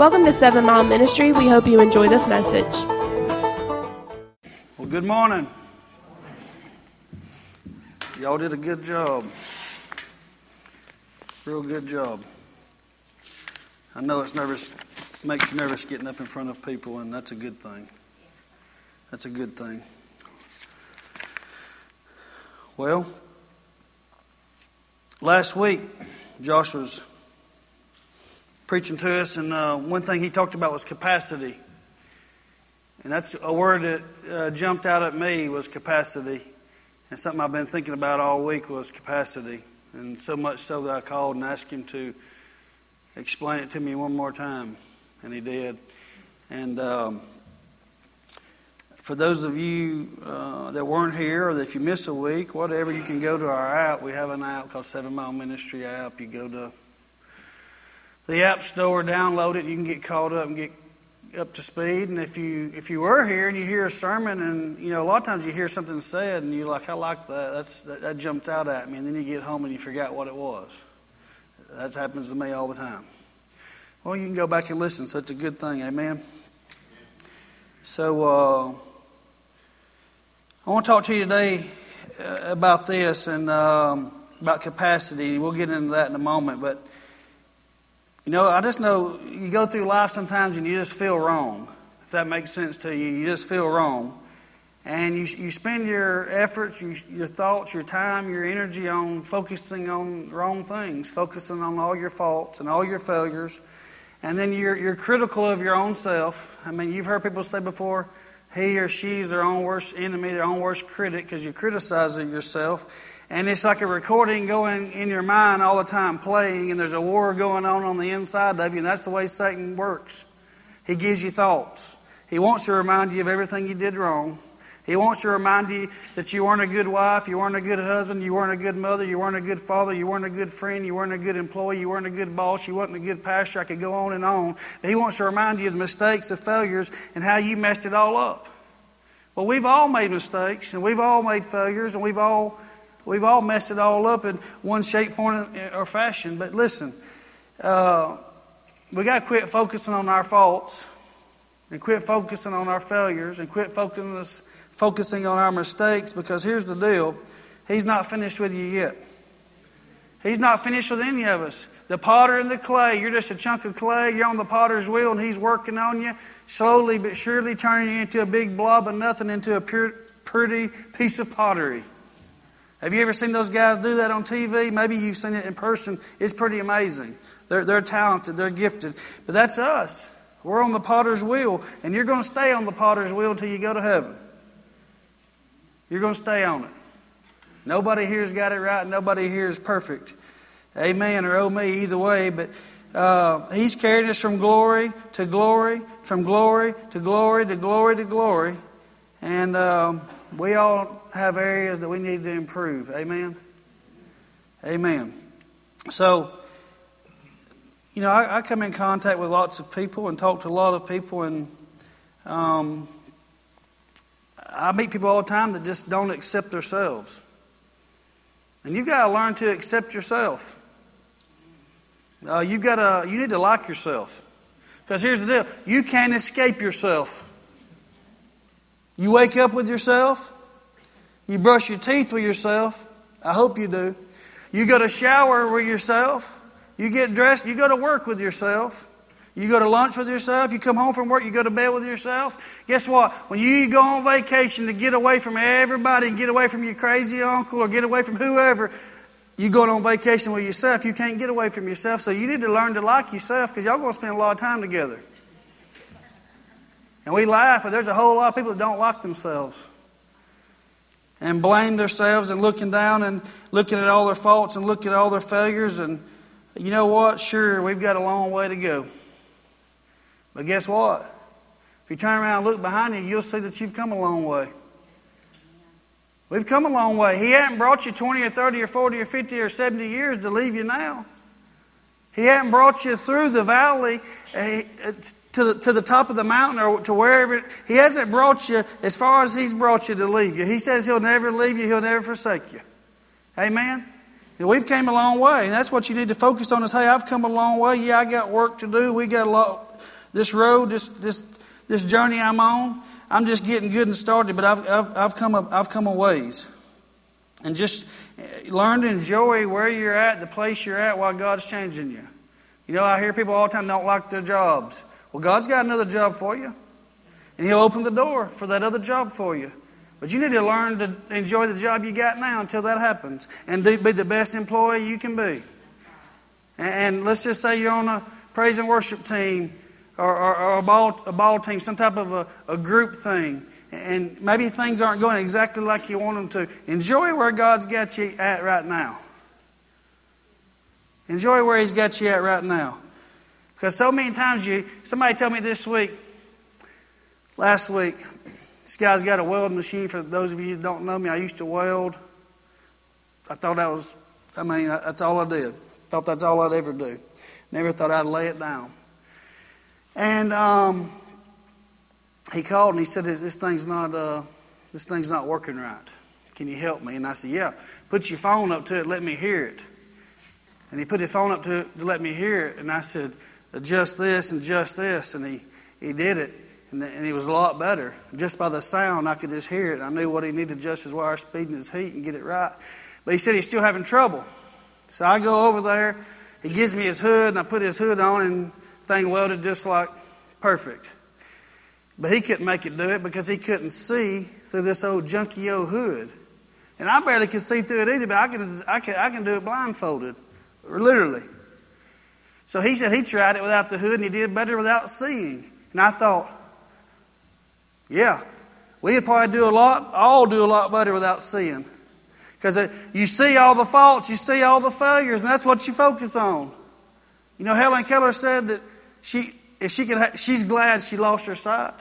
Welcome to Seven Mile Ministry. We hope you enjoy this message. Well, good morning. Y'all did a good job. Real good job. I know it's nervous, makes you nervous getting up in front of people, and that's a good thing. That's a good thing. Well, last week, Josh was preaching to us, and uh, one thing he talked about was capacity. And that's a word that uh, jumped out at me was capacity. And something I've been thinking about all week was capacity. And so much so that I called and asked him to explain it to me one more time. And he did. And um, for those of you uh, that weren't here or if you miss a week, whatever, you can go to our app. We have an app called Seven Mile Ministry app. You go to the App Store, download it, you can get caught up and get up to speed. And if you if you were here and you hear a sermon, and you know a lot of times you hear something said, and you're like, I like that. That's that, that jumps out at me, and then you get home and you forgot what it was. That happens to me all the time. Well, you can go back and listen, so it's a good thing. Amen. So uh, I want to talk to you today uh, about this and um, about capacity. We'll get into that in a moment, but you know, I just know you go through life sometimes and you just feel wrong. If that makes sense to you, you just feel wrong. And you, you spend your efforts, you, your thoughts, your time, your energy on focusing on wrong things, focusing on all your faults and all your failures. And then you're, you're critical of your own self. I mean, you've heard people say before, he or she is their own worst enemy, their own worst critic, because you criticize yourself. And it's like a recording going in your mind all the time, playing, and there's a war going on on the inside of you, and that's the way Satan works. He gives you thoughts. He wants to remind you of everything you did wrong. He wants to remind you that you weren't a good wife, you weren't a good husband, you weren't a good mother, you weren't a good father, you weren't a good friend, you weren't a good employee, you weren't a good boss, you weren't a good pastor. I could go on and on. But he wants to remind you of the mistakes, the failures, and how you messed it all up. Well, we've all made mistakes, and we've all made failures, and we've all We've all messed it all up in one shape, form, or fashion. But listen, uh, we got to quit focusing on our faults and quit focusing on our failures and quit focusing, focusing on our mistakes because here's the deal He's not finished with you yet. He's not finished with any of us. The potter and the clay, you're just a chunk of clay. You're on the potter's wheel, and he's working on you, slowly but surely turning you into a big blob of nothing, into a pure, pretty piece of pottery. Have you ever seen those guys do that on TV? Maybe you've seen it in person. It's pretty amazing. They're, they're talented, they're gifted. But that's us. We're on the potter's wheel, and you're going to stay on the potter's wheel until you go to heaven. You're going to stay on it. Nobody here's got it right, nobody here is perfect. Amen or oh me, either way. But uh, He's carried us from glory to glory, from glory to glory to glory to glory. And um, we all have areas that we need to improve. Amen? Amen. So, you know, I, I, come in contact with lots of people and talk to a lot of people, and um, I meet people all the time that just don't accept themselves. And you've got to learn to accept yourself. Uh, you've got to, you need to like yourself. Because here's the deal you can't escape yourself. You wake up with yourself, you brush your teeth with yourself. I hope you do. You go to shower with yourself. You get dressed. You go to work with yourself. You go to lunch with yourself. You come home from work. You go to bed with yourself. Guess what? When you go on vacation to get away from everybody and get away from your crazy uncle or get away from whoever, you going on vacation with yourself. You can't get away from yourself. So you need to learn to like yourself because y'all going to spend a lot of time together. And we laugh, but there's a whole lot of people that don't like themselves and blame themselves and looking down and looking at all their faults and looking at all their failures. And you know what? Sure, we've got a long way to go. But guess what? If you turn around and look behind you, you'll see that you've come a long way. We've come a long way. He hadn't brought you 20 or 30 or 40 or 50 or 70 years to leave you now. He hadn't brought you through the valley eh, to the, to the top of the mountain or to wherever. He hasn't brought you as far as He's brought you to leave you. He says He'll never leave you, He'll never forsake you. Amen? We've came a long way, and that's what you need to focus on is, hey, I've come a long way. Yeah, I got work to do. We got a lot, This road, this, this, this journey I'm on, I'm just getting good and started, but I've, I've, I've, come, a, I've come a ways. And just eh, learn to enjoy where you're at, the place you're at, while God's changing you. You know, I hear people all the time don't like their jobs. Well, God's got another job for you. And He'll open the door for that other job for you. But you need to learn to enjoy the job you got now until that happens and be the best employee you can be. And let's just say you're on a praise and worship team or, or, or a, ball, a ball team, some type of a, a group thing. And maybe things aren't going exactly like you want them to. Enjoy where God's got you at right now. Enjoy where He's got you at right now. Because so many times you, somebody told me this week, last week, this guy's got a welding machine. For those of you who don't know me, I used to weld. I thought that was, I mean, that's all I did. Thought that's all I'd ever do. Never thought I'd lay it down. And um, he called and he said, "This thing's not, uh, this thing's not working right. Can you help me?" And I said, "Yeah. Put your phone up to it. Let me hear it." And he put his phone up to it to let me hear it. And I said, "Adjust this and adjust this." And he he did it, and, and it was a lot better. Just by the sound, I could just hear it. I knew what he needed to adjust his wire speed and his heat and get it right. But he said he's still having trouble. So I go over there. He gives me his hood, and I put his hood on, and thing welded just like perfect. But he couldn't make it do it because he couldn't see through this old junky old hood. And I barely could see through it either, but I can, I can, I can do it blindfolded, literally. So he said he tried it without the hood and he did better without seeing. And I thought, yeah, we'd probably do a lot, all do a lot better without seeing. Because you see all the faults, you see all the failures, and that's what you focus on. You know, Helen Keller said that she, if she can, ha- she's glad she lost her sight,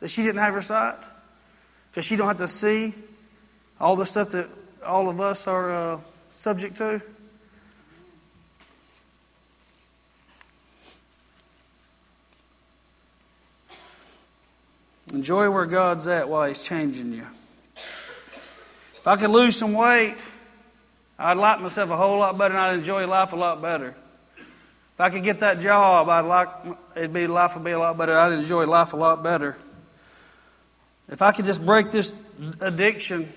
that she didn't have her sight, because she don't have to see all the stuff that all of us are uh, subject to. Enjoy where God's at while He's changing you. If I could lose some weight, I'd like myself a whole lot better and I'd enjoy life a lot better. If I could get that job, I'd like it'd be life would be a lot better. I'd enjoy life a lot better. If I could just break this addiction,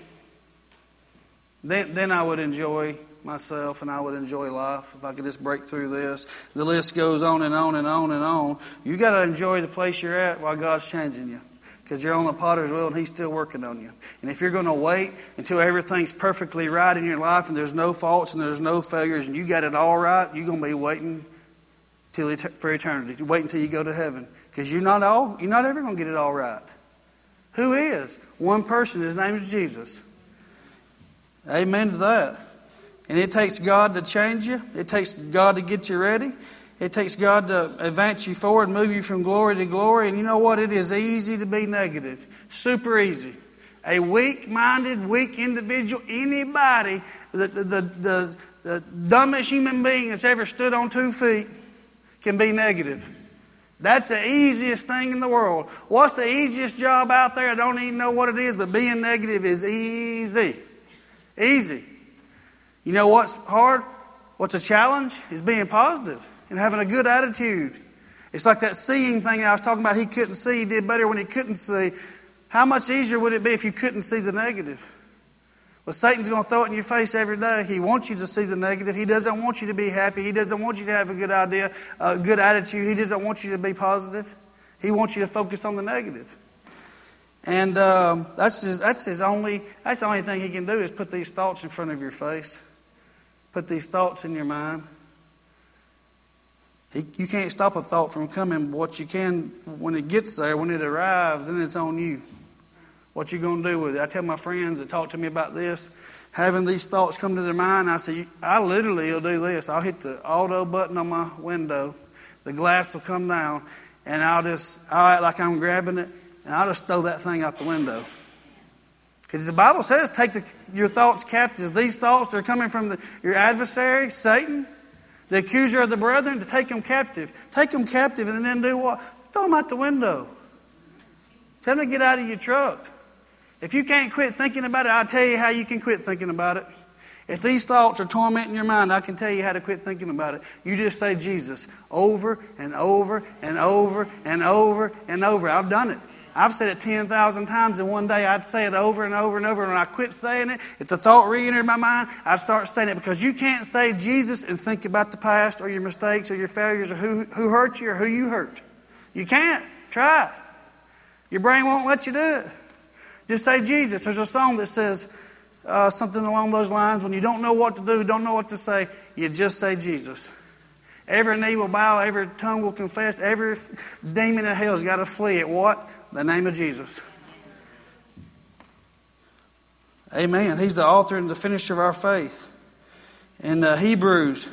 then, then I would enjoy myself and I would enjoy life if I could just break through this. The list goes on and on and on and on. You got to enjoy the place you're at while God's changing you because you're on the potter's wheel and he's still working on you. And if you're going to wait until everything's perfectly right in your life and there's no faults and there's no failures and you got it all right, you're going to be waiting till for eternity. Wait until you go to heaven because you're not all you're not ever going to get it all right. Who is one person? His name is Jesus. Amen to that. And it takes God to change you. It takes God to get you ready. It takes God to advance you forward, move you from glory to glory. And you know what? It is easy to be negative. Super easy. A weak minded, weak individual, anybody, the, the, the, the, dumbest human being that's ever stood on two feet can be negative. That's the easiest thing in the world. What's the easiest job out there? I don't even know what it is, but being negative is easy. Easy. You know what's hard? What's a challenge? Is being positive and having a good attitude. It's like that seeing thing I was talking about. He couldn't see, he did better when he couldn't see. How much easier would it be if you couldn't see the negative? Well, Satan's going to throw it in your face every day. He wants you to see the negative. He doesn't want you to be happy. He doesn't want you to have a good idea, a good attitude. He doesn't want you to be positive. He wants you to focus on the negative. And um, that's, his, that's his only, that's the only thing he can do is put these thoughts in front of your face. Put these thoughts in your mind. You can't stop a thought from coming. But what you can, when it gets there, when it arrives, then it's on you. What you going to do with it? I tell my friends that talk to me about this, having these thoughts come to their mind. I say, I literally will do this. I'll hit the auto button on my window. The glass will come down, and I'll just, I'll act like I'm grabbing it, and I'll just throw that thing out the window. Because the Bible says, take the, your thoughts captive. These thoughts are coming from the, your adversary, Satan the accuser of the brethren, to take them captive. Take them captive and then do what? Throw them out the window. Tell them to get out of your truck. If you can't quit thinking about it, I'll tell you how you can quit thinking about it. If these thoughts are tormenting your mind, I can tell you how to quit thinking about it. You just say Jesus over and over and over and over and over. I've done it. I've said it 10,000 times in one day. I'd say it over and over and over. And when I quit saying it, if the thought re entered my mind, I'd start saying it because you can't say Jesus and think about the past or your mistakes or your failures or who, who hurt you or who you hurt. You can't. Try it. Your brain won't let you do it. Just say Jesus. There's a song that says uh, something along those lines. When you don't know what to do, don't know what to say, you just say Jesus. Every knee will bow, every tongue will confess, every demon in hell has got to flee at what? The name of Jesus. Amen. He's the author and the finisher of our faith. In uh, Hebrews,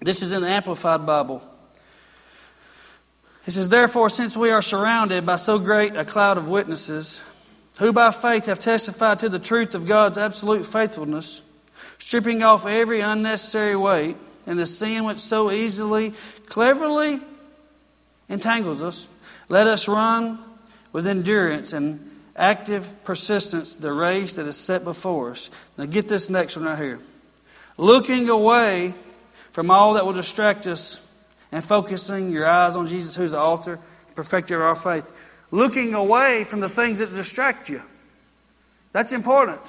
this is in the Amplified Bible. He says, Therefore, since we are surrounded by so great a cloud of witnesses, who by faith have testified to the truth of God's absolute faithfulness, stripping off every unnecessary weight and the sin which so easily, cleverly entangles us, let us run with endurance and active persistence the race that is set before us. Now, get this next one right here. Looking away from all that will distract us and focusing your eyes on Jesus, who's the author, and perfecter of our faith looking away from the things that distract you. That's important.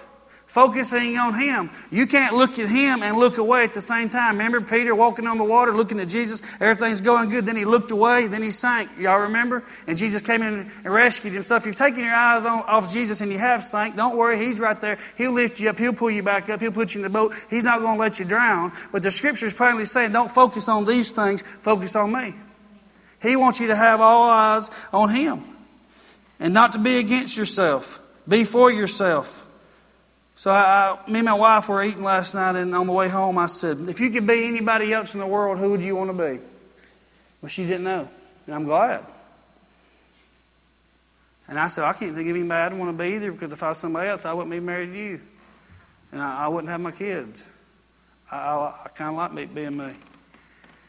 Focusing on Him. You can't look at Him and look away at the same time. Remember Peter walking on the water, looking at Jesus, everything's going good. Then he looked away, then he sank. Y'all remember? And Jesus came in and rescued him. So if you've taken your eyes on, off Jesus and you have sank, don't worry, He's right there. He'll lift you up, He'll pull you back up, He'll put you in the boat. He's not going to let you drown. But the Scripture is plainly saying, don't focus on these things, focus on me. He wants you to have all eyes on Him and not to be against yourself. Be for yourself. So I, me and my wife were eating last night, and on the way home, I said, "If you could be anybody else in the world, who would you want to be?" Well, she didn't know, and I'm glad. And I said, "I can't think of anybody I'd want to be either, because if I was somebody else, I wouldn't be married to you, and I, I wouldn't have my kids. I, I, I kind of like me, being me.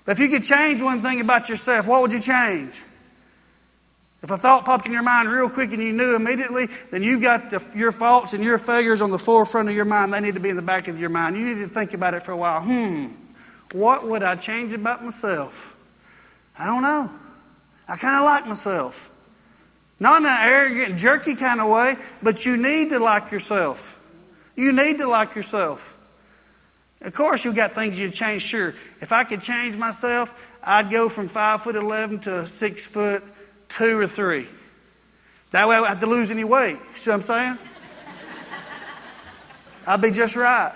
But if you could change one thing about yourself, what would you change?" If a thought popped in your mind real quick and you knew immediately, then you've got the, your faults and your failures on the forefront of your mind. They need to be in the back of your mind. You need to think about it for a while. Hmm, what would I change about myself? I don't know. I kind of like myself. Not in an arrogant, jerky kind of way, but you need to like yourself. You need to like yourself. Of course, you've got things you'd change, sure. If I could change myself, I'd go from 5 foot 11 to 6 foot two or three. That way I won't have to lose any weight. See what I'm saying? I'll be just right.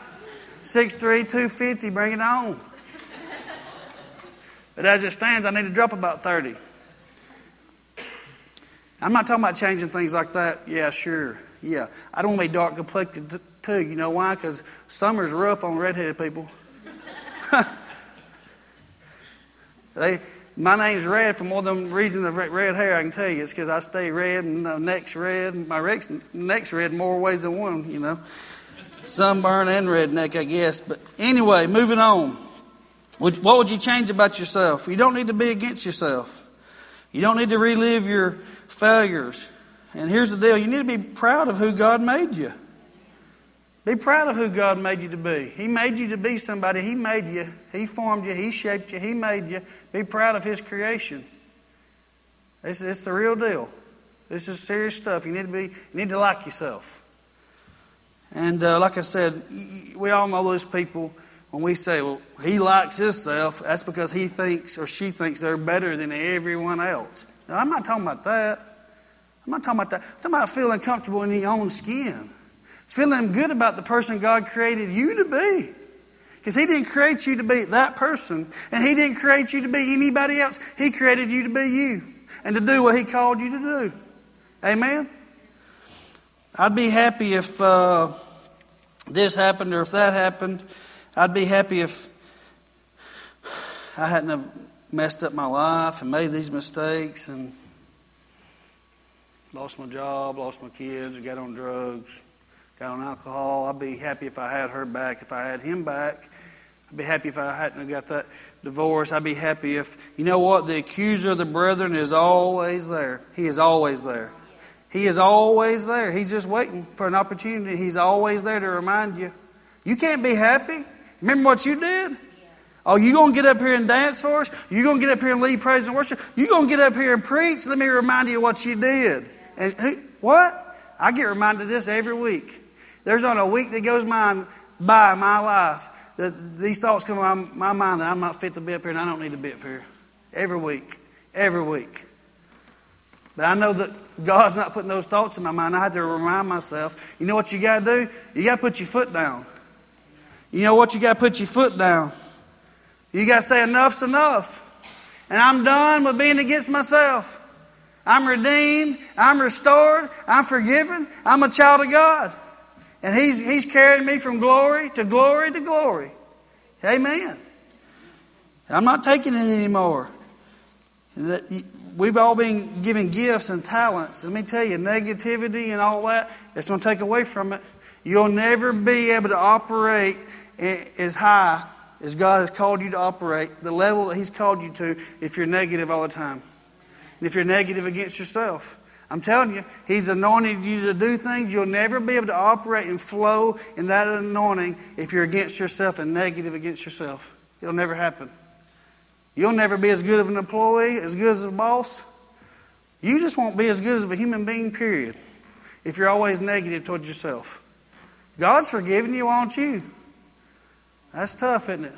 6'3, 250, bring it on. But as it stands, I need to drop about 30. I'm not talking about changing things like that. Yeah, sure. Yeah. I don't want to be dark complected too. You know why? Because summer's rough on redheaded people. they, my name's red for more than reason of red hair. I can tell you it's because I stay red and my neck's red. My neck's red more ways than one. You know, sunburn and redneck, I guess. But anyway, moving on. What would you change about yourself? You don't need to be against yourself. You don't need to relive your failures. And here's the deal: you need to be proud of who God made you. Be proud of who God made you to be. He made you to be somebody. He made you. He formed you. He shaped you. He made you. Be proud of His creation. This is the real deal. This is serious stuff. You need to be. You need to like yourself. And uh, like I said, we all know those people. When we say, "Well, he likes himself," that's because he thinks or she thinks they're better than everyone else. Now, I'm not talking about that. I'm not talking about that. I'm talking about feeling comfortable in your own skin feeling good about the person God created you to be. Because He didn't create you to be that person, and He didn't create you to be anybody else. He created you to be you and to do what He called you to do. Amen? I'd be happy if uh, this happened or if that happened. I'd be happy if I hadn't have messed up my life and made these mistakes and lost my job, lost my kids, got on drugs, got on alcohol. I'd be happy if I had her back, if I had him back. I'd be happy if I hadn't got that divorce. I'd be happy if, you know what, the accuser of the brethren is always there. He is always there. He is always there. He's just waiting for an opportunity. He's always there to remind you. You can't be happy. Remember what you did? Oh, you gonna get up here and dance for us? You gonna get up here and lead praise and worship? You gonna get up here and preach? Let me remind you what you did. And who, what? I get reminded of this every week. There's not a week that goes by, by my life that these thoughts come to my, my mind that I'm not fit to be up here and I don't need to be up here. Every week. Every week. But I know that God's not putting those thoughts in my mind. I have to remind myself, you know what you got to do? You got to put your foot down. You know what? You got to put your foot down. You got to say, enough's enough. And I'm done with being against myself. I'm redeemed. I'm restored. I'm forgiven. I'm a child of God. And He's, he's carried me from glory to glory to glory. Amen. I'm not taking it anymore. We've all been given gifts and talents. Let me tell you, negativity and all that, it's going to take away from it. You'll never be able to operate as high as God has called you to operate, the level that He's called you to, if you're negative all the time. And if you're negative against yourself. I'm telling you, He's anointed you to do things. You'll never be able to operate and flow in that anointing if you're against yourself and negative against yourself. It'll never happen. You'll never be as good of an employee, as good as a boss. You just won't be as good as a human being, period, if you're always negative towards yourself. God's forgiven you, won't you? That's tough, isn't it?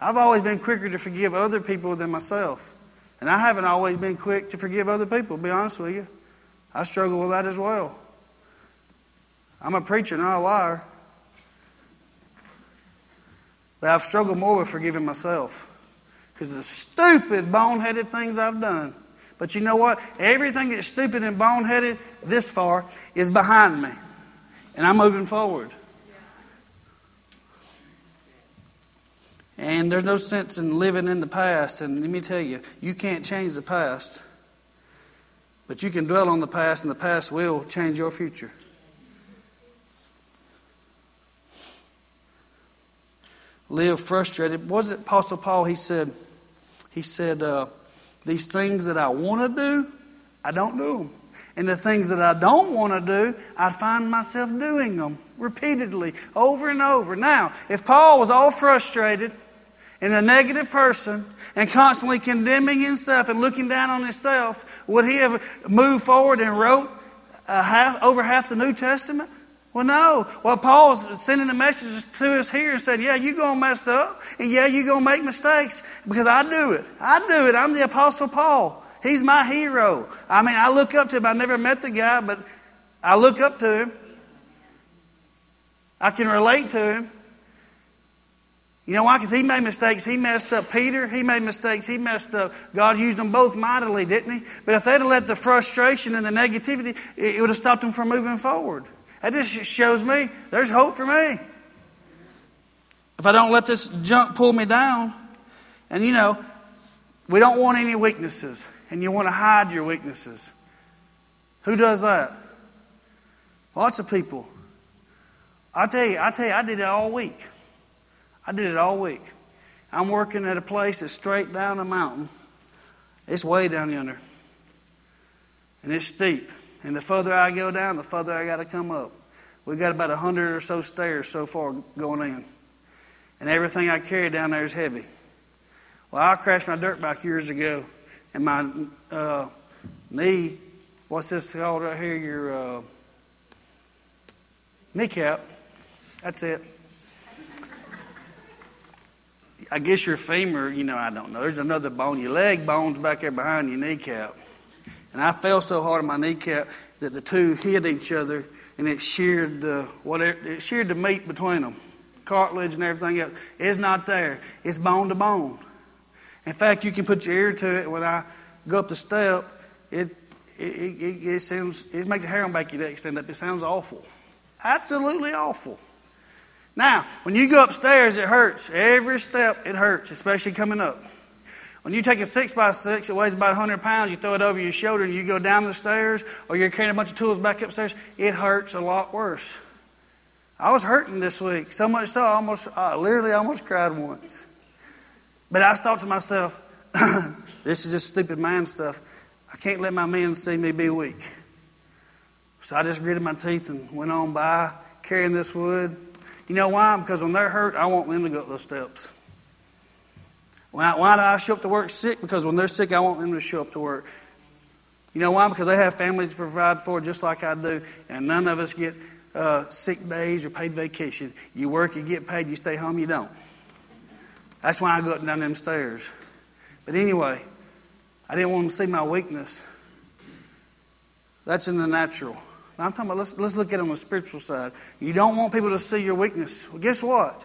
I've always been quicker to forgive other people than myself. And I haven't always been quick to forgive other people, to be honest with you. I struggle with that as well. I'm a preacher, not a liar. But I've struggled more with forgiving myself because of the stupid, boneheaded things I've done. But you know what? Everything that's stupid and boneheaded this far is behind me. And I'm moving forward. And there's no sense in living in the past. And let me tell you, you can't change the past. But you can dwell on the past, and the past will change your future. Live frustrated. Was it Apostle Paul? He said, he said, uh, These things that I want to do, I don't do them. And the things that I don't want to do, I find myself doing them repeatedly, over and over. Now, if Paul was all frustrated and a negative person and constantly condemning himself and looking down on himself, would he have moved forward and wrote half, over half the New Testament? Well, no. Well, Paul's sending a message to us here and said, yeah, you're going to mess up. And yeah, you're going to make mistakes because I do it. I do it. I'm the Apostle Paul. He's my hero. I mean, I look up to him. I never met the guy, but I look up to him. I can relate to him. You know why? Because he made mistakes. He messed up Peter. He made mistakes. He messed up. God used them both mightily, didn't he? But if they'd have let the frustration and the negativity, it would have stopped them from moving forward. That just shows me there's hope for me. If I don't let this junk pull me down, and you know, we don't want any weaknesses, and you want to hide your weaknesses. Who does that? Lots of people. I tell you, I tell you, I did it all week. I did it all week. I'm working at a place that's straight down a mountain. It's way down yonder. And it's steep. And the further I go down, the further I got to come up. We've got about a hundred or so stairs so far going in. And everything I carry down there is heavy. Well, I crashed my dirt bike years ago, and my uh, knee, what's this called right here? Your uh, kneecap. That's it. I guess your femur, you know, I don't know. There's another bone. Your leg bone's back there behind your kneecap. And I fell so hard on my kneecap that the two hit each other and it sheared the whatever it sheared the meat between them, cartilage and everything else. It's not there. It's bone to bone. In fact, you can put your ear to it. When I go up the step, it it, it, it sounds it makes the hair on back your neck stand up. It sounds awful, absolutely awful. Now, when you go upstairs, it hurts. Every step, it hurts, especially coming up. When you take a six by six, it weighs about 100 pounds, you throw it over your shoulder and you go down the stairs, or you're carrying a bunch of tools back upstairs, it hurts a lot worse. I was hurting this week, so much so I almost, I literally almost cried once. But I thought to myself, this is just stupid man stuff. I can't let my men see me be weak. So I just gritted my teeth and went on by carrying this wood. You know why? Because when they're hurt, I want them to go up those steps. Why, why do I show up to work sick? Because when they're sick, I want them to show up to work. You know why? Because they have families to provide for just like I do, and none of us get uh, sick days or paid vacation. You work, you get paid, you stay home, you don't. That's why I go up and down them stairs. But anyway, I didn't want them to see my weakness. That's in the natural. I'm talking about, let's, let's look at it on the spiritual side. You don't want people to see your weakness. Well, guess what?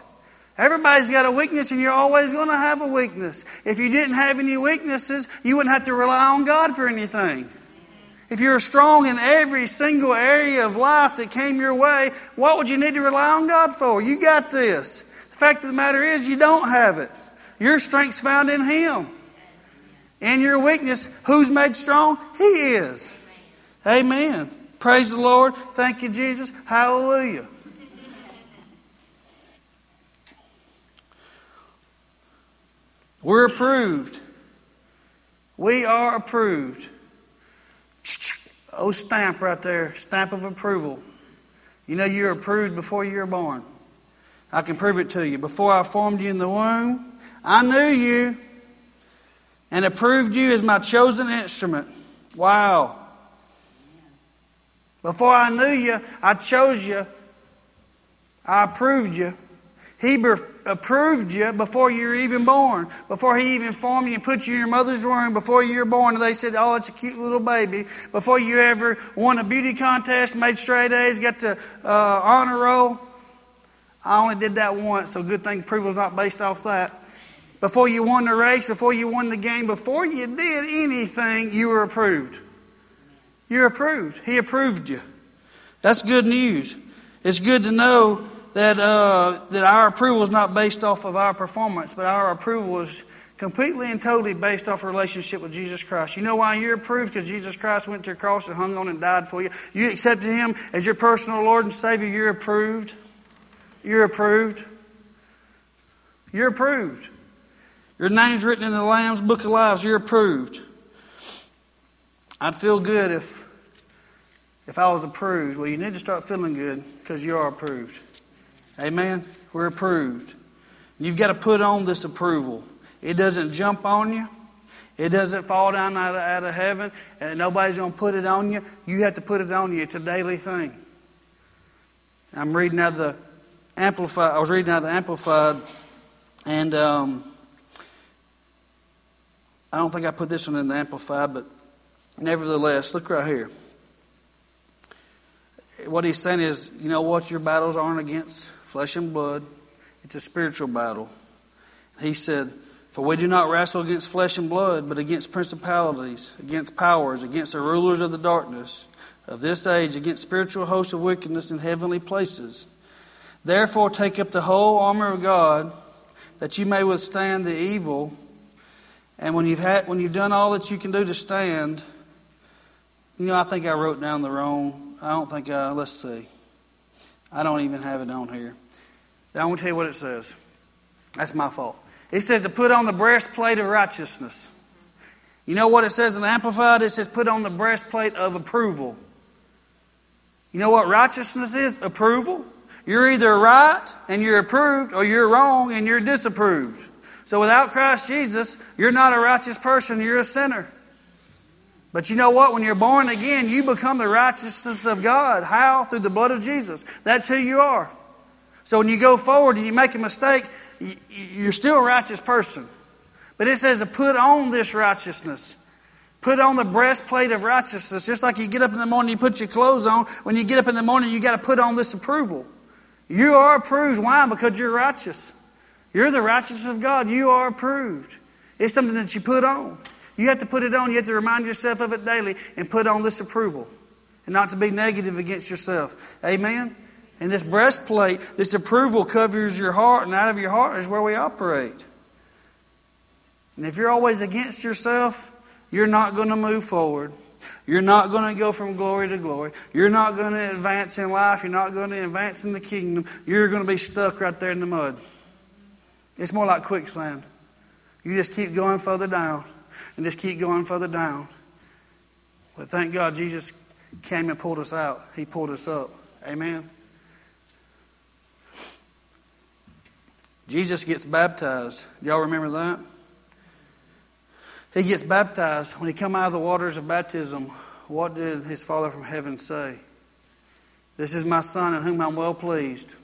Everybody's got a weakness, and you're always going to have a weakness. If you didn't have any weaknesses, you wouldn't have to rely on God for anything. If you're strong in every single area of life that came your way, what would you need to rely on God for? You got this. The fact of the matter is, you don't have it. Your strength's found in Him. And your weakness, who's made strong? He is. Amen. Praise the Lord. Thank you, Jesus. Hallelujah. We're approved. We are approved. Oh, stamp right there, stamp of approval. You know you're approved before you were born. I can prove it to you. Before I formed you in the womb, I knew you and approved you as my chosen instrument. Wow. Before I knew you, I chose you. I approved you. He approved you before you were even born, before He even formed you and put you in your mother's womb, before you were born. And they said, Oh, it's a cute little baby. Before you ever won a beauty contest, made straight A's, got to uh, honor roll. I only did that once, so good thing approval's not based off that. Before you won the race, before you won the game, before you did anything, you were approved. You're approved. He approved you. That's good news. It's good to know that, uh, that our approval is not based off of our performance, but our approval is completely and totally based off a relationship with Jesus Christ. You know why you're approved? Because Jesus Christ went to the cross and hung on and died for you. You accepted Him as your personal Lord and Savior. You're approved. You're approved. You're approved. Your name's written in the Lamb's Book of Lives. You're approved. I'd feel good if, if I was approved. Well, you need to start feeling good because you are approved. Amen? We're approved. You've got to put on this approval. It doesn't jump on you. It doesn't fall down out of, out of heaven, and nobody's going to put it on you. You have to put it on you. It's a daily thing. I'm reading out the Amplified. I was reading out the Amplified, and um, I don't think I put this one in the Amplified, but Nevertheless, look right here. What he's saying is, you know what? Your battles aren't against flesh and blood, it's a spiritual battle. He said, For we do not wrestle against flesh and blood, but against principalities, against powers, against the rulers of the darkness of this age, against spiritual hosts of wickedness in heavenly places. Therefore, take up the whole armor of God, that you may withstand the evil. And when you've, had, when you've done all that you can do to stand, you know, I think I wrote down the wrong. I don't think let's see. I don't even have it on here. I want to tell you what it says. That's my fault. It says to put on the breastplate of righteousness. You know what it says in Amplified? It says put on the breastplate of approval. You know what righteousness is? Approval. You're either right and you're approved, or you're wrong and you're disapproved. So without Christ Jesus, you're not a righteous person, you're a sinner. But you know what? When you're born again, you become the righteousness of God. How? Through the blood of Jesus. That's who you are. So when you go forward and you make a mistake, you're still a righteous person. But it says to put on this righteousness. Put on the breastplate of righteousness. Just like you get up in the morning, you put your clothes on. When you get up in the morning, you got to put on this approval. You are approved. Why? Because you're righteous. You're the righteousness of God. You are approved. It's something that you put on. You have to put it on. You have to remind yourself of it daily and put on this approval and not to be negative against yourself. Amen? And this breastplate, this approval covers your heart, and out of your heart is where we operate. And if you're always against yourself, you're not going to move forward. You're not going to go from glory to glory. You're not going to advance in life. You're not going to advance in the kingdom. You're going to be stuck right there in the mud. It's more like quicksand. You just keep going further down and just keep going further down. But thank God Jesus came and pulled us out. He pulled us up. Amen. Jesus gets baptized. Y'all remember that? He gets baptized. When he come out of the waters of baptism, what did his Father from heaven say? This is my Son in whom I'm well pleased.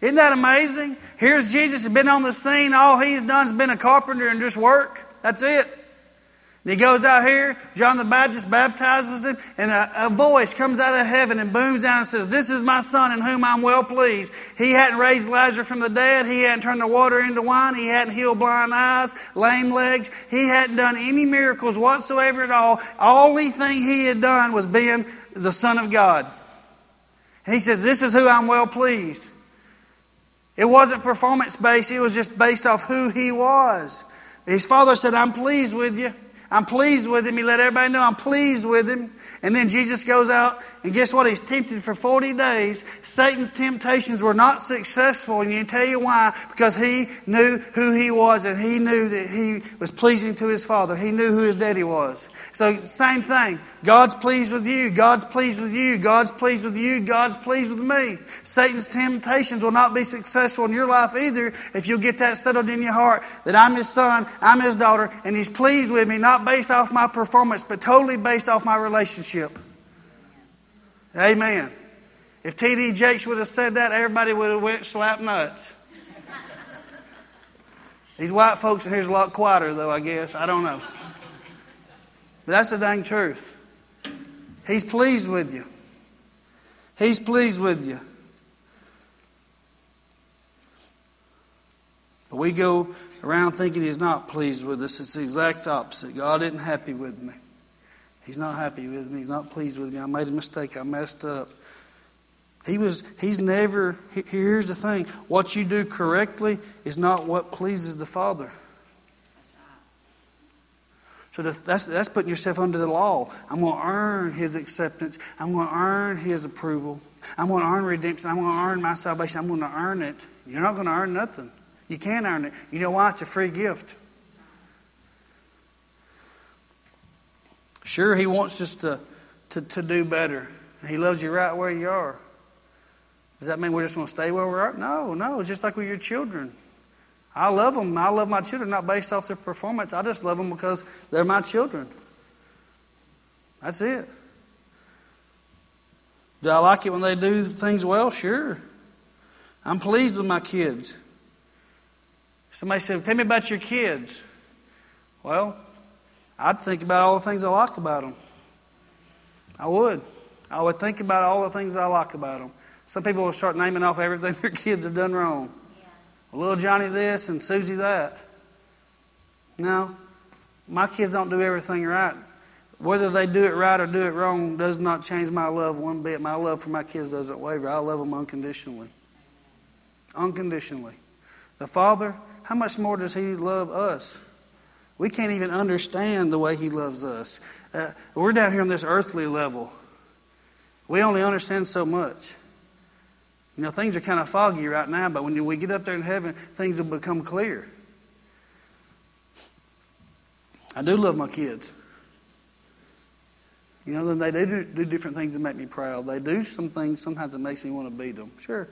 Isn't that amazing? Here's Jesus, has been on the scene. All he's done has been a carpenter and just work. That's it. He goes out here, John the Baptist baptizes him, and a, a, voice comes out of heaven and booms down and says, This is my son in whom I'm well pleased. He hadn't raised Lazarus from the dead. He hadn't turned the water into wine. He hadn't healed blind eyes, lame legs. He hadn't done any miracles whatsoever at all. Only thing he had done was being the Son of God. And he says, This is who I'm well pleased. It wasn't performance based, it was just based off who he was. His father said, I'm pleased with you. I'm pleased with him. He let everybody know I'm pleased with him. And then Jesus goes out, and guess what? He's tempted for 40 days. Satan's temptations were not successful, and you can tell you why. Because he knew who he was, and he knew that he was pleasing to his Father. He knew who his daddy was. So, same thing. God's pleased with you. God's pleased with you. God's pleased with you. God's pleased with me. Satan's temptations will not be successful in your life either if you'll get that settled in your heart that I'm his son, I'm his daughter, and he's pleased with me, not based off my performance, but totally based off my relationship. Amen. If T.D. Jakes would have said that, everybody would have went slap nuts. These white folks in here's a lot quieter, though, I guess. I don't know. But that's the dang truth. He's pleased with you. He's pleased with you. But we go around thinking He's not pleased with us. It's the exact opposite. God isn't happy with me. He's not happy with me. He's not pleased with me. I made a mistake. I messed up. He was, he's never, here's the thing what you do correctly is not what pleases the Father. So that's, that's putting yourself under the law. I'm going to earn His acceptance. I'm going to earn His approval. I'm going to earn redemption. I'm going to earn my salvation. I'm going to earn it. You're not going to earn nothing. You can't earn it. You know why? It's a free gift. Sure, He wants us to, to, to do better. He loves you right where you are. Does that mean we're just going to stay where we are? No, no. It's just like with your children. I love them. I love my children not based off their performance. I just love them because they're my children. That's it. Do I like it when they do things well? Sure. I'm pleased with my kids. Somebody said, Tell me about your kids. Well, I'd think about all the things I like about them. I would. I would think about all the things I like about them. Some people will start naming off everything their kids have done wrong. Yeah. Little Johnny this and Susie that. No, my kids don't do everything right. Whether they do it right or do it wrong does not change my love one bit. My love for my kids doesn't waver. I love them unconditionally. Unconditionally. The Father, how much more does He love us? We can't even understand the way He loves us. Uh, we're down here on this earthly level. We only understand so much. You know, things are kind of foggy right now, but when we get up there in heaven, things will become clear. I do love my kids. You know, they do do different things that make me proud. They do some things sometimes that makes me want to beat them. Sure.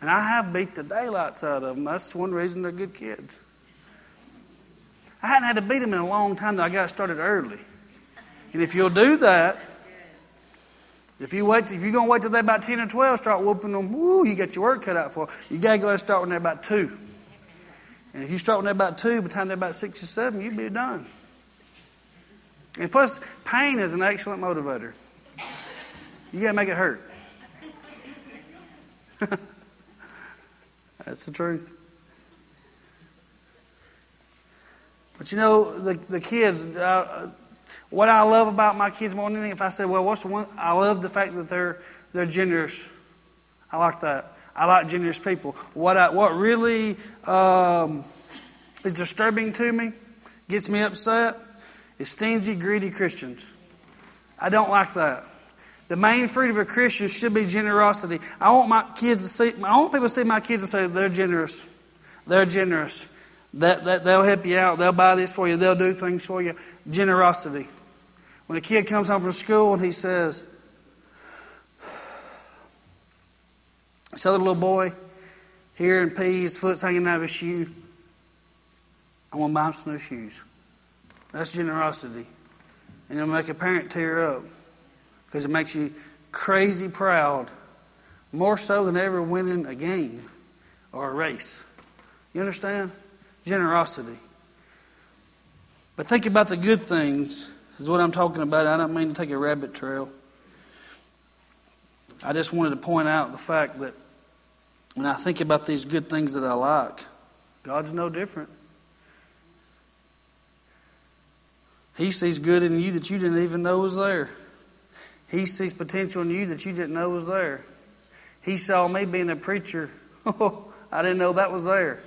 And I have beat the daylights out of them. That's one reason they're good kids. I hadn't had to beat them in a long time, though I got started early. And if you'll do that, if you wait, if you're gonna wait till they're about ten or twelve, start whooping them. Woo, you got your work cut out for. You gotta go and start when they're about two. And if you start when they're about two, by the time they're about six or seven, you'll be done. And plus, pain is an excellent motivator. You gotta make it hurt. That's the truth. But you know, the, the kids, uh, what I love about my kids more than anything, if I said, well, what's the one? I love the fact that they're, they're generous. I like that. I like generous people. What, I, what really um, is disturbing to me, gets me upset, is stingy, greedy Christians. I don't like that. The main fruit of a Christian should be generosity. I want my kids to see, I want people to see my kids and say, they're generous. They're generous. That, that they'll help you out. They'll buy this for you. They'll do things for you. Generosity. When a kid comes home from school and he says, this other little boy, here in pee, his foot's hanging out of his shoe. I want to buy him some new shoes. That's generosity. And it'll make a parent tear up because it makes you crazy proud, more so than ever winning a game or a race. You understand? Generosity. But think about the good things, is what I'm talking about. I don't mean to take a rabbit trail. I just wanted to point out the fact that when I think about these good things that I like, God's no different. He sees good in you that you didn't even know was there. He sees potential in you that you didn't know was there. He saw me being a preacher. Oh, I didn't know that was there.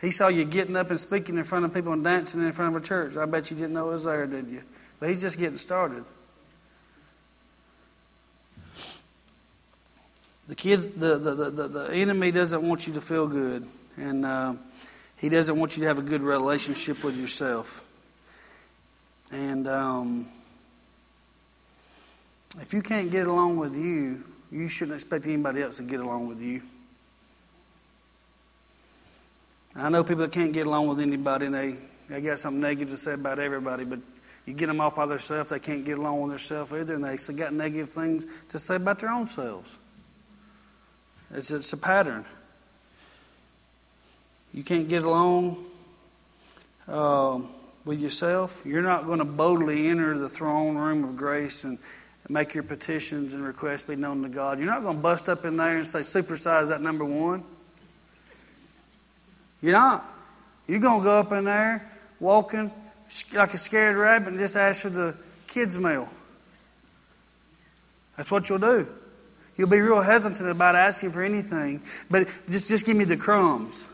He saw you getting up and speaking in front of people and dancing in front of a church. I bet you didn't know it was there, did you? But he's just getting started. The kid, the, the, the, the enemy doesn't want you to feel good, and uh, he doesn't want you to have a good relationship with yourself. And um, if you can't get along with you, you shouldn't expect anybody else to get along with you. I know people that can't get along with anybody and they, they got something negative to say about everybody, but you get them off by themselves, they can't get along with themselves either, and they got negative things to say about their own selves. It's, it's a pattern. You can't get along uh, with yourself. You're not going to boldly enter the throne room of grace and make your petitions and requests be known to God. You're not going to bust up in there and say, supersize that number one. You're not. You're going to go up in there walking like a scared rabbit and just ask for the kids' meal. That's what you'll do. You'll be real hesitant about asking for anything, but just, just give me the crumbs.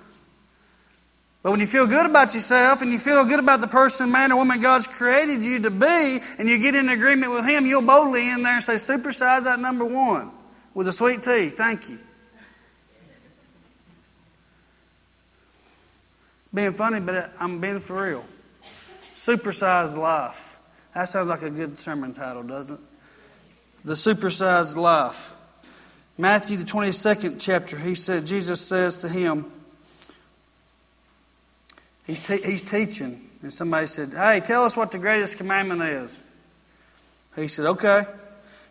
But when you feel good about yourself and you feel good about the person, man, or woman God's created you to be, and you get in agreement with Him, you'll boldly in there and say, supersize that number one with a sweet tea. Thank you. Being funny, but I'm being for real. Supersized life. That sounds like a good sermon title, doesn't it? The supersized life. Matthew, the 22nd chapter, he said, Jesus says to him, he's, te- he's teaching, and somebody said, Hey, tell us what the greatest commandment is. He said, Okay.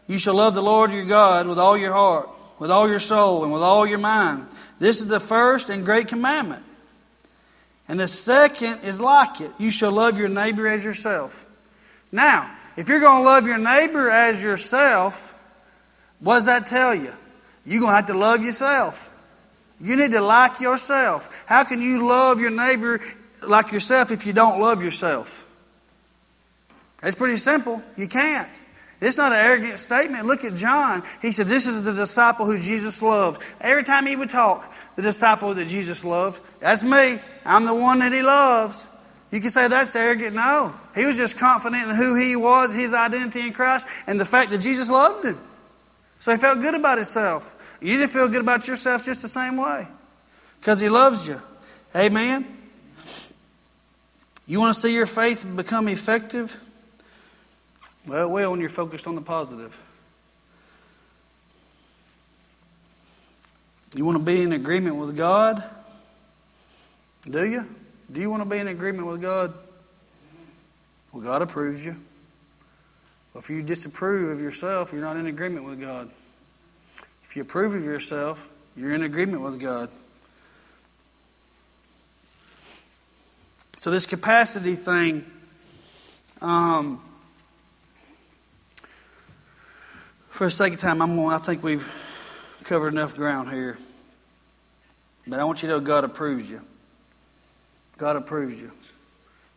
You shall love the Lord your God with all your heart, with all your soul, and with all your mind. This is the first and great commandment. And the second is like it you shall love your neighbor as yourself. Now, if you're going to love your neighbor as yourself, what does that tell you? You're going to have to love yourself. You need to like yourself. How can you love your neighbor like yourself if you don't love yourself? It's pretty simple. You can't. It's not an arrogant statement. Look at John. He said, This is the disciple who Jesus loved. Every time he would talk, the disciple that Jesus loved, that's me. I'm the one that he loves. You can say that's arrogant. No. He was just confident in who he was, his identity in Christ, and the fact that Jesus loved him. So he felt good about himself. You need to feel good about yourself just the same way because he loves you. Amen. You want to see your faith become effective? Well, well, when you're focused on the positive. You want to be in agreement with God? Do you? Do you want to be in agreement with God? Well, God approves you. If you disapprove of yourself, you're not in agreement with God. If you approve of yourself, you're in agreement with God. So, this capacity thing, um, for a second time, I'm going, I think we've covered enough ground here. But I want you to know God approves you. God approves you.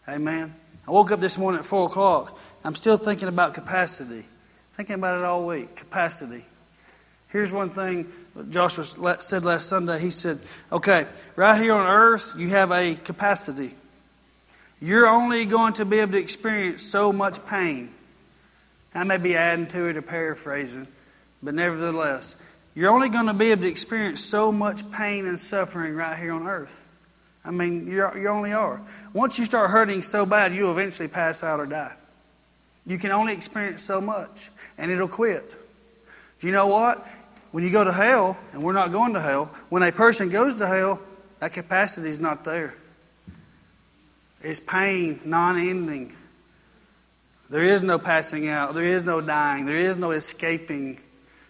Amen. I woke up this morning at 4 o'clock. I'm still thinking about capacity. Thinking about it all week. Capacity. Here's one thing Joshua said last Sunday. He said, Okay, right here on earth, you have a capacity. You're only going to be able to experience so much pain. I may be adding to it or paraphrasing, but nevertheless, you're only going to be able to experience so much pain and suffering right here on earth. I mean, you you only are. Once you start hurting so bad, you'll eventually pass out or die. You can only experience so much, and it'll quit. Do you know what? when you go to hell, and we're not going to hell, when a person goes to hell, that capacity is not there. It's pain, non ending. There is no passing out. There is no dying. There is no escaping.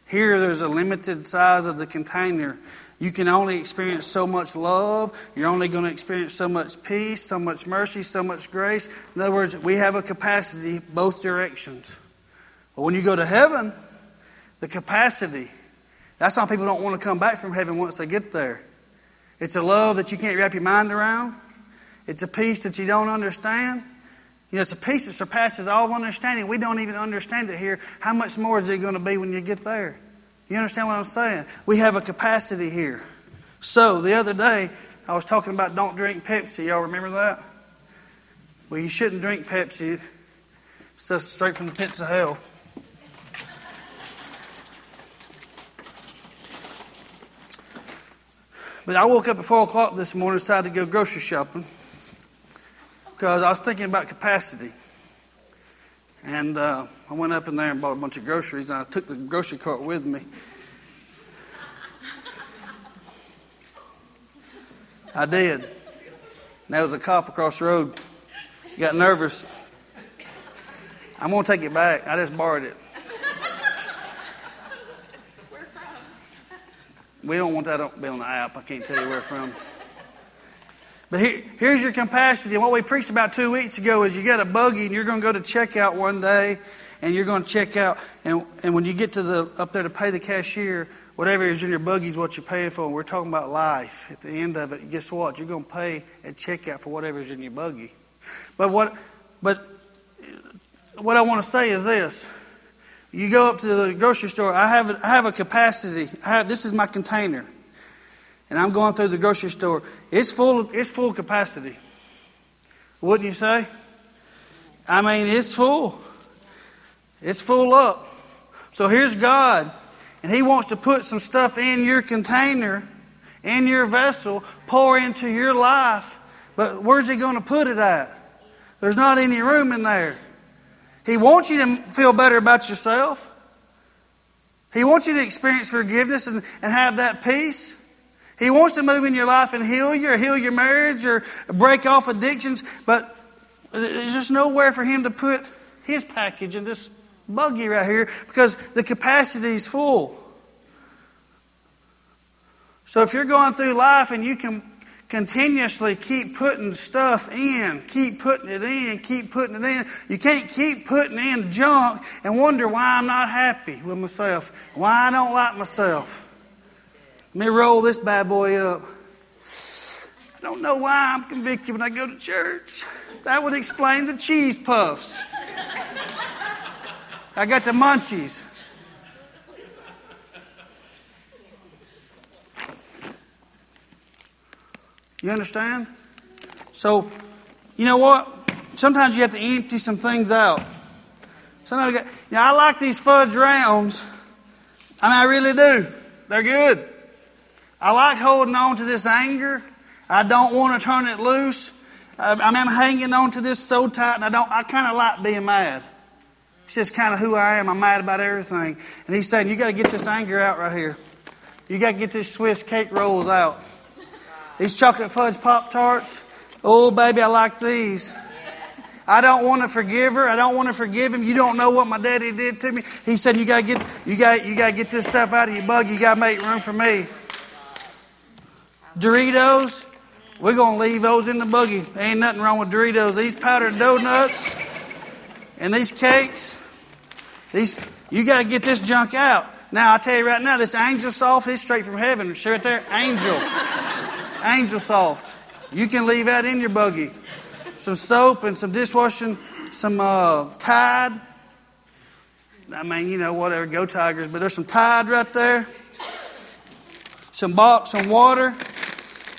Here, there's a limited size of the container. You can only experience so much love. You're only going to experience so much peace, so much mercy, so much grace. In other words, we have a capacity both directions. But when you go to heaven, the capacity, that's why people don't want to come back from heaven once they get there. It's a love that you can't wrap your mind around. It's a peace that you don't understand. You know, it's a peace that surpasses all understanding. We don't even understand it here. How much more is it going to be when you get there? You understand what I'm saying? We have a capacity here. So, the other day, I was talking about don't drink Pepsi. Y'all remember that? Well, you shouldn't drink Pepsi. It's just straight from the pits of hell. But I woke up at 4 o'clock this morning, decided to go grocery shopping because I was thinking about capacity. And uh, I went up in there and bought a bunch of groceries, and I took the grocery cart with me. I did. And there was a cop across the road. Got nervous. I'm going to take it back. I just borrowed it. We don't want that to be on the app. I can't tell you where from. But here, here's your capacity. And what we preached about two weeks ago is you got a buggy and you're going to go to checkout one day and you're going to check out. And, and when you get to the up there to pay the cashier, whatever is in your buggy is what you're paying for. And we're talking about life. At the end of it, guess what? You're going to pay at checkout for whatever is in your buggy. But what, but what I want to say is this. You go up to the grocery store. I have a, I have a capacity. I have, this is my container, and I'm going through the grocery store. It's full. It's full capacity. Wouldn't you say? I mean, it's full. It's full up. So here's God, and He wants to put some stuff in your container, in your vessel, pour into your life. But where's He going to put it at? There's not any room in there. He wants you to feel better about yourself. He wants you to experience forgiveness and, and have that peace. He wants to move in your life and heal you or heal your marriage or break off addictions, but there's just nowhere for him to put his package in this buggy right here because the capacity is full. So if you're going through life and you can continuously keep putting stuff in, keep putting it in, keep putting it in. You can't keep putting in junk and wonder why I'm not happy with myself, why I don't like myself. Let me roll this bad boy up. I don't know why I'm convicted when I go to church. That would explain the cheese puffs. I got the munchies. You understand? So, you know what? Sometimes you have to empty some things out. Sometimes, you, got, you know, I like these fudge rounds. I mean, I really do. They're good. I like holding on to this anger. I don't want to turn it loose. I mean, I'm hanging on to this so tight, and I don't. I kind of like being mad. It's just kind of who I am. I'm mad about everything. And he's saying, you got to get this anger out right here. You got to get these Swiss cake rolls out. These chocolate fudge Pop Tarts. Oh, baby, I like these. I don't want to forgive her. I don't want to forgive him. You don't know what my daddy did to me. He said, "You got to get, you got, you got to get this stuff out of your bug. You got to make room for me." Doritos, we're gonna leave those in the buggy. ain't nothing wrong with Doritos. These powdered donuts and these cakes, these you got to get this junk out. Now I tell you right now, this angel soft is straight from heaven. See right there, angel. Angel Soft. You can leave that in your buggy. Some soap and some dishwashing, some uh, Tide. I mean, you know, whatever, go Tigers, but there's some Tide right there. Some box, some water.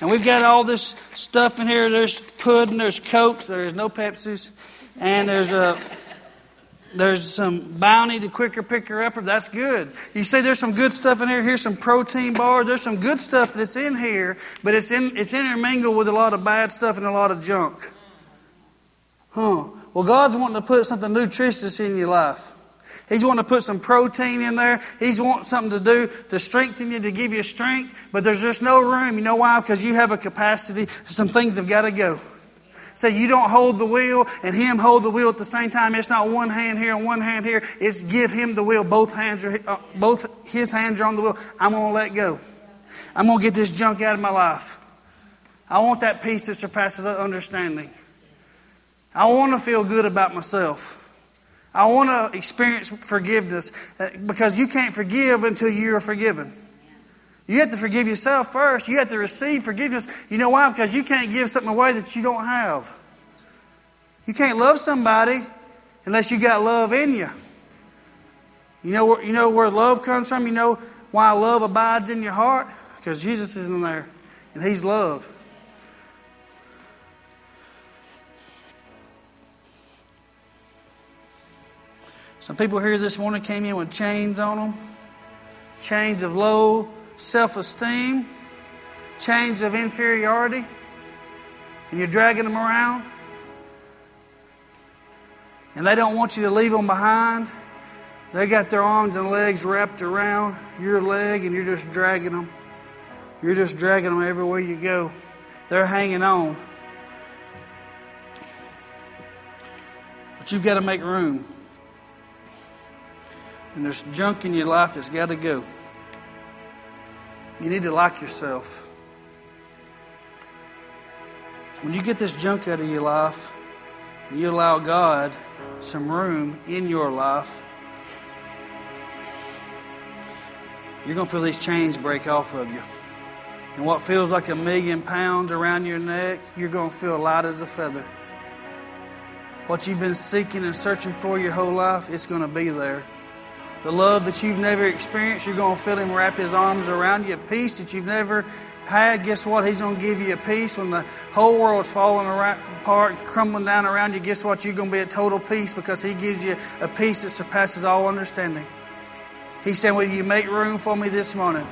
And we've got all this stuff in here. There's pudding, there's Cokes, there's no Pepsis, and there's a there's some bounty, the quicker picker upper. That's good. You see, there's some good stuff in here. Here's some protein bars. There's some good stuff that's in here, but it's in it's intermingled with a lot of bad stuff and a lot of junk. Huh? Well, God's wanting to put something nutritious in your life. He's wanting to put some protein in there. He's wanting something to do to strengthen you, to give you strength. But there's just no room. You know why? Because you have a capacity. Some things have got to go. So you don't hold the wheel and him hold the wheel at the same time. It's not one hand here and one hand here. It's give him the wheel. Both hands are, uh, both his hands are on the wheel. I'm going to let go. I'm going to get this junk out of my life. I want that peace that surpasses understanding. I want to feel good about myself. I want to experience forgiveness uh, because you can't forgive until you're forgiven. You have to forgive yourself first. You have to receive forgiveness. You know why? Because you can't give something away that you don't have. You can't love somebody unless you got love in you. You know, where, you know where love comes from? You know why love abides in your heart? Because Jesus is in there, and He's love. Some people here this morning came in with chains on them, chains of low self esteem, chains of inferiority, and you're dragging them around. And they don't want you to leave them behind. They got their arms and legs wrapped around your leg, and you're just dragging them. You're just dragging them everywhere you go. They're hanging on. But you've got to make room. And there's junk in your life that's got to go. You need to like yourself. When you get this junk out of your life, and you allow God some room in your life, you're going to feel these chains break off of you. And what feels like a million pounds around your neck, you're going to feel light as a feather. What you've been seeking and searching for your whole life, it's going to be there. The love that you've never experienced, you're going to feel Him wrap His arms around you. Peace that you've never had, guess what? He's going to give you a peace when the whole world's falling apart, crumbling down around you. Guess what? You're going to be at total peace because He gives you a peace that surpasses all understanding. He said, Will you make room for me this morning?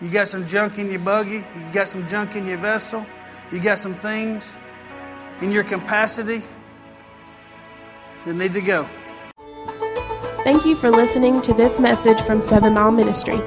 You got some junk in your buggy, you got some junk in your vessel, you got some things in your capacity that need to go. Thank you for listening to this message from Seven Mile Ministry.